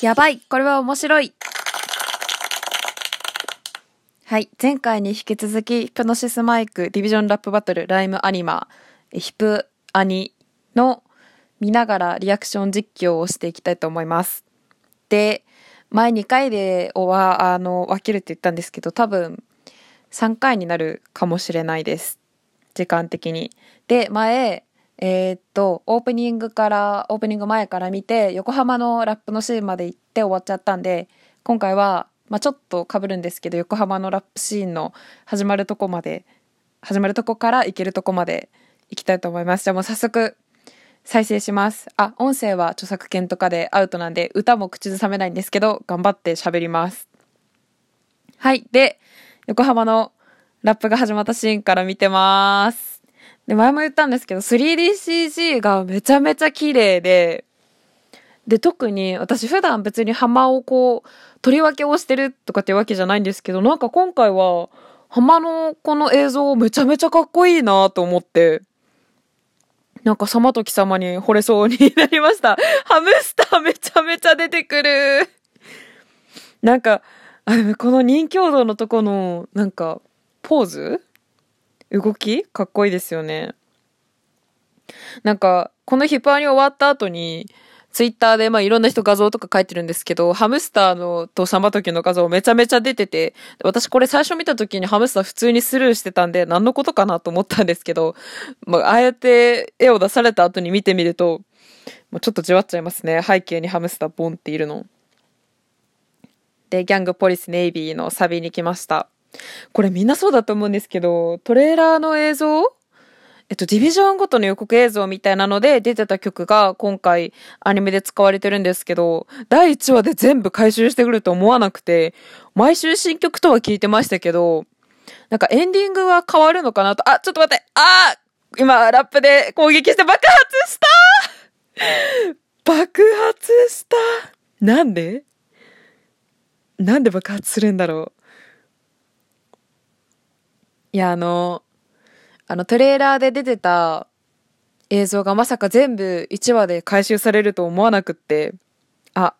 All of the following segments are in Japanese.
やばいこれは面白いはい。前回に引き続き、ヒプノシスマイク、ディビジョンラップバトル、ライムアニマ、ヒプアニの見ながらリアクション実況をしていきたいと思います。で、前2回では、あの、分けるって言ったんですけど、多分、3回になるかもしれないです。時間的に。で、前、えーっと、オープニングから、オープニング前から見て、横浜のラップのシーンまで行って終わっちゃったんで、今回は、まあちょっと被るんですけど、横浜のラップシーンの始まるとこまで、始まるとこから行けるとこまで行きたいと思います。じゃあもう早速、再生します。あ、音声は著作権とかでアウトなんで、歌も口ずさめないんですけど、頑張って喋ります。はい。で、横浜のラップが始まったシーンから見てます。で、前も言ったんですけど、3DCG がめちゃめちゃ綺麗で、で、特に私普段別に浜をこう、取り分けをしてるとかっていうわけじゃないんですけど、なんか今回は、浜のこの映像めちゃめちゃかっこいいなと思って、なんか様と貴様に惚れそうになりました。ハムスターめちゃめちゃ出てくる。なんか、あでもこの人形道のとこの、なんか、ポーズ動き？かっこいいですよね。なんか、このヒッパーに終わった後に、ツイッターでまあいろんな人画像とか書いてるんですけど、ハムスターのとサマトキの画像めちゃめちゃ出てて、私これ最初見た時にハムスター普通にスルーしてたんで何のことかなと思ったんですけど、まあああやって絵を出された後に見てみると、もうちょっとじわっちゃいますね。背景にハムスターボンっているの。で、ギャングポリスネイビーのサビに来ました。これみんなそうだと思うんですけど、トレーラーの映像？えっと、ディビジョンごとの予告映像みたいなので出てた曲が今回アニメで使われてるんですけど、第1話で全部回収してくると思わなくて、毎週新曲とは聞いてましたけど、なんかエンディングは変わるのかなと、あ、ちょっと待って、あ今ラップで攻撃して爆発した！爆発した！なんで？なんで爆発するんだろう？いや、あの、あの、トレーラーで出てた映像がまさか全部1話で回収されると思わなくって、あ、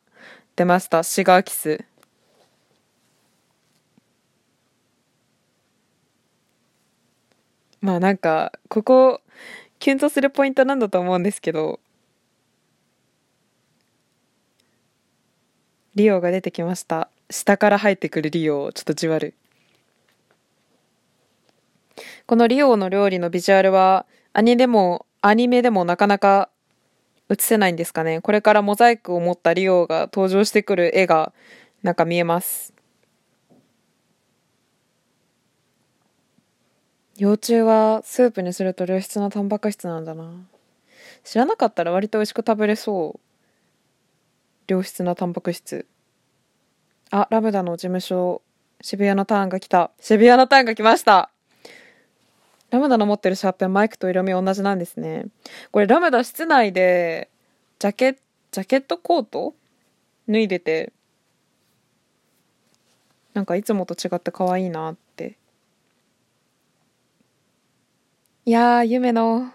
出ました。シガーキス。まあなんか、ここ、キュンとするポイントなんだと思うんですけど、リオが出てきました。下から入ってくるリオを、ちょっとじわる。このリオの料理のビジュアルは、アニでも、アニメでもなかなか映せないんですかね。これからモザイクを持ったリオが登場してくる絵が、なんか見えます。幼虫はスープにすると良質なタンパク質なんだな。知らなかったら割と美味しく食べれそう。良質なタンパク質。あ、ラムダの事務所、渋谷のターンが来た。渋谷のターンが来ました。ラムダの持ってるシャーペンマイクと色味同じなんですね。これラムダ室内で、ジャケ、ジャケットコート脱いでて、なんかいつもと違って可愛いなって。いやー、夢の。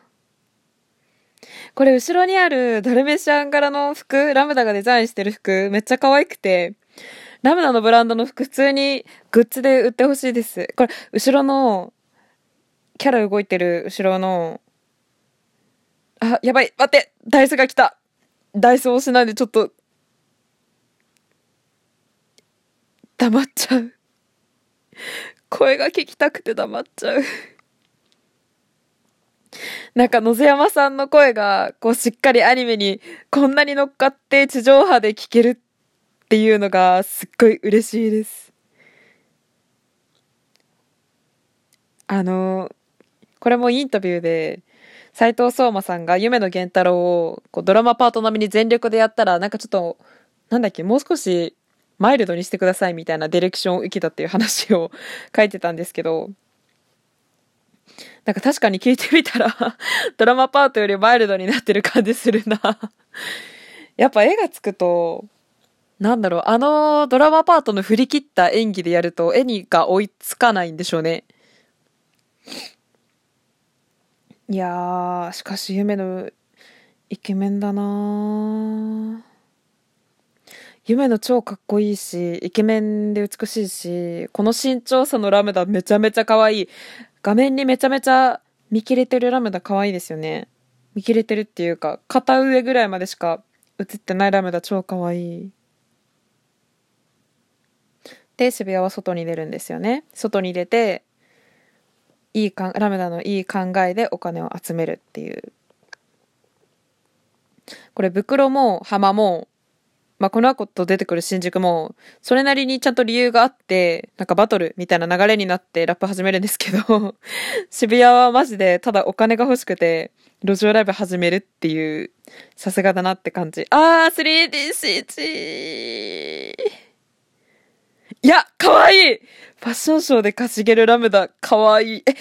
これ後ろにあるダルメシアン柄の服、ラムダがデザインしてる服、めっちゃ可愛くて、ラムダのブランドの服普通にグッズで売ってほしいです。これ、後ろの、キャラ動いてる後ろの、あ、やばい、待って、ダイスが来た。ダイス押しないでちょっと、黙っちゃう。声が聞きたくて黙っちゃう。なんか野瀬山さんの声が、こうしっかりアニメにこんなに乗っかって地上波で聞けるっていうのがすっごい嬉しいです。あの、これもインタビューで、斉藤相馬さんが夢野源太郎をこうドラマパート並みに全力でやったら、なんかちょっと、なんだっけ、もう少しマイルドにしてくださいみたいなディレクションを受けたっていう話を書いてたんですけど、なんか確かに聞いてみたら、ドラマパートよりマイルドになってる感じするな。やっぱ絵がつくと、なんだろう、あのドラマパートの振り切った演技でやると絵にが追いつかないんでしょうね。いや、しかし夢のイケメンだな夢の超かっこいいし、イケメンで美しいし、この身長差のラムダめちゃめちゃ可愛い。画面にめちゃめちゃ見切れてるラムダ可愛いですよね。見切れてるっていうか、片上ぐらいまでしか映ってないラムダ超可愛い。で、渋谷は外に出るんですよね。外に出て、いいかラムダのいい考えでお金を集めるっていう。これ、袋も浜もまあ、この後出てくる新宿も、それなりにちゃんと理由があって、なんかバトルみたいな流れになってラップ始めるんですけど、渋谷はマジでただお金が欲しくて、路上ライブ始めるっていう、さすがだなって感じ。あー、3DCG! いや、かわいいファッションショーで稼げるラムダ、かわいい。え、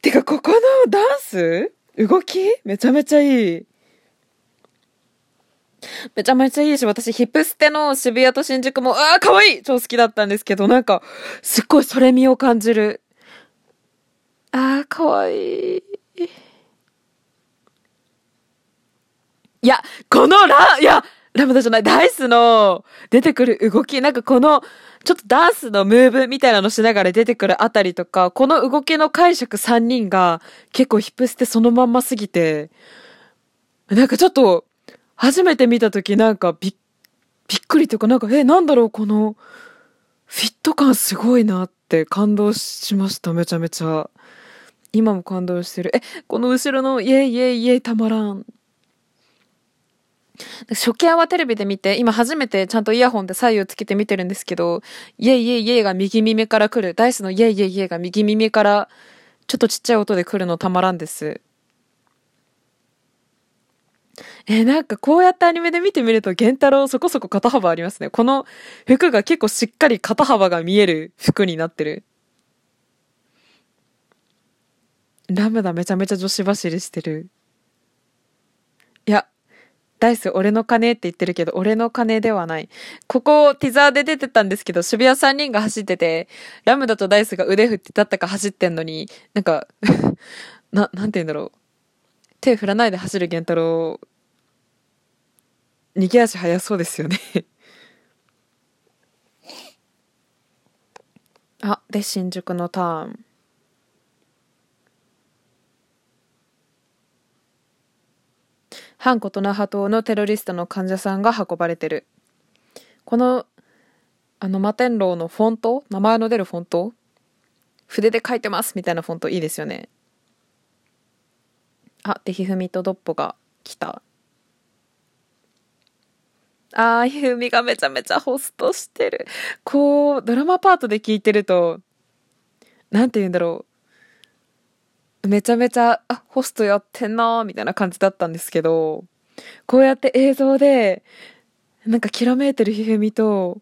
てかここのダンス？動き？めちゃめちゃいい。めちゃめちゃいいし、私ヒップステの渋谷と新宿も、ああ、かわいい超好きだったんですけど、なんか、すっごいそれ味を感じる。ああ、かわいい。いや、このラ、いや、ラムダじゃない、ダイスの出てくる動き、なんかこの、ちょっとダンスのムーブみたいなのしながら出てくるあたりとか、この動きの解釈3人が結構ヒップステそのまんますぎて、なんかちょっと、初めて見た時なんかびっ、びっくりというかなんか、え、なんだろうこの、フィット感すごいなって感動しました、めちゃめちゃ。今も感動してる。え、この後ろのイエイイエイイエイたまらん。初見はテレビで見て、今初めてちゃんとイヤホンで左右つけて見てるんですけど、イエイイエイイエイが右耳から来る。ダイスのイエイイエイイエイが右耳からちょっとちっちゃい音で来るのたまらんです。えー、なんかこうやってアニメで見てみると、玄太郎そこそこ肩幅ありますね。この服が結構しっかり肩幅が見える服になってる。ラムダめちゃめちゃ女子走りしてる。いや、ダイス俺の金って言ってるけど、俺の金ではない。ここ、ティザーで出てたんですけど、渋谷3人が走ってて、ラムダとダイスが腕振って立ったか走ってんのに、なんか な、なんて言うんだろう。手振らないで走る玄太郎逃げ足速そうですよね あ、で、新宿のターン。反琴那覇島のテロリストの患者さんが運ばれてる。この、あの、摩天楼のフォント名前の出るフォント筆で書いてますみたいなフォントいいですよね。あ、で、ひふみとドッポが来た。ああ、ひふみがめちゃめちゃホストしてる。こう、ドラマパートで聞いてると、なんて言うんだろう。めちゃめちゃ、あ、ホストやってんなーみたいな感じだったんですけど、こうやって映像で、なんかきらめいてるひふみと、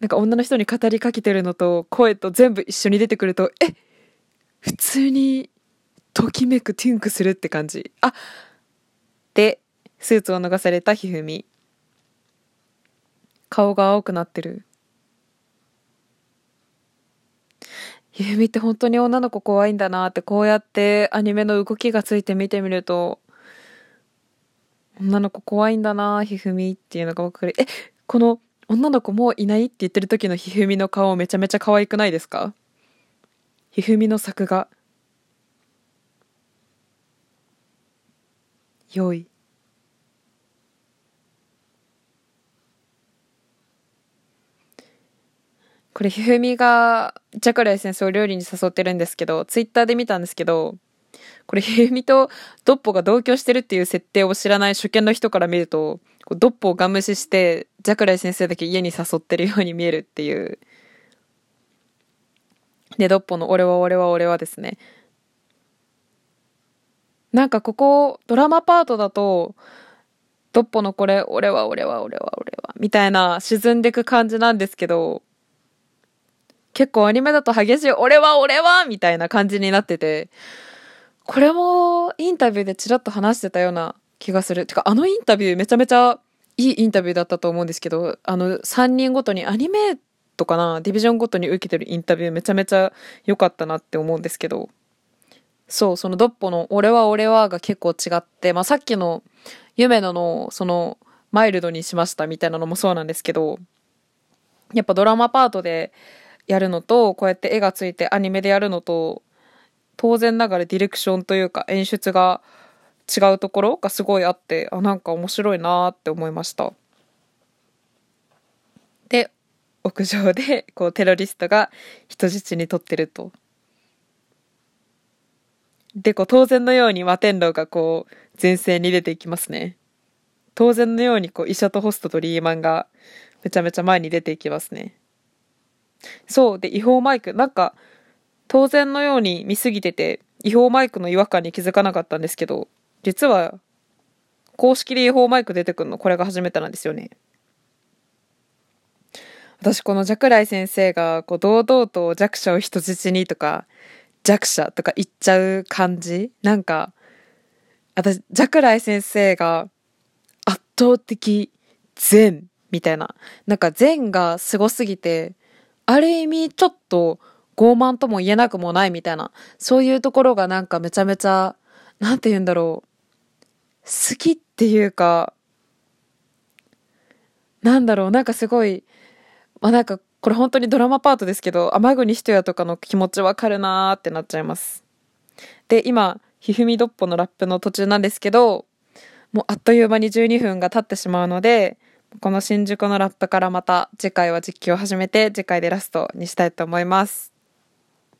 なんか女の人に語りかけてるのと、声と全部一緒に出てくると、え普通に、ときめく、ティンクするって感じ。あで、スーツを脱がされたひふみ。顔が青くなってる。ゆうみって本当に女の子怖いんだなってこうやってアニメの動きがついて見てみると女の子怖いんだなひふみっていうのがわかる。え、この女の子もういないって言ってる時のひふみの顔めちゃめちゃ可愛くないですか？ひふみの作画。良い。これ、ひふみが、ジャクライ先生を料理に誘ってるんですけど、ツイッターで見たんですけど、これ、ひふみとドッポが同居してるっていう設定を知らない初見の人から見ると、ドッポをガン無視して、ジャクライ先生だけ家に誘ってるように見えるっていう。で、ドッポの俺は俺は俺はですね。なんかここ、ドラマパートだと、ドッポのこれ、俺は俺は俺は俺は、みたいな沈んでく感じなんですけど、結構アニメだと激しい、俺は俺はみたいな感じになってて、これもインタビューでちらっと話してたような気がする。てか、あのインタビューめちゃめちゃいいインタビューだったと思うんですけど、あの、3人ごとにアニメとかな、ディビジョンごとに受けてるインタビューめちゃめちゃ良かったなって思うんですけど、そう、そのドッポの俺は俺はが結構違って、まあさっきの夢野のそのマイルドにしましたみたいなのもそうなんですけど、やっぱドラマパートでやるのと、こうやって絵がついてアニメでやるのと、当然ながらディレクションというか演出が違うところがすごいあって、あ、なんか面白いなって思いました。で、屋上でこうテロリストが人質に取ってると。で、こう当然のように摩天楼がこう前線に出ていきますね。当然のようにこう医者とホストとリーマンがめちゃめちゃ前に出ていきますね。そう。で、違法マイク。なんか、当然のように見すぎてて、違法マイクの違和感に気づかなかったんですけど、実は、公式で違法マイク出てくるの、これが初めてなんですよね。私、このジャクライ先生が、こう、堂々と弱者を人質にとか、弱者とか言っちゃう感じ？なんか、私、ジャクライ先生が圧倒的善みたいな。なんか善がすごすぎて、ある意味ちょっと傲慢とも言えなくもないみたいな。そういうところがなんかめちゃめちゃ、なんて言うんだろう。好きっていうか、なんだろう、なんかすごい、まあなんかこれ本当にドラマパートですけど、天国人やとかの気持ちわかるなーってなっちゃいます。で、今、ひふみどっぽのラップの途中なんですけど、もうあっという間に12分が経ってしまうので、この新宿のラップからまた次回は実況を始めて次回でラストにしたいと思います。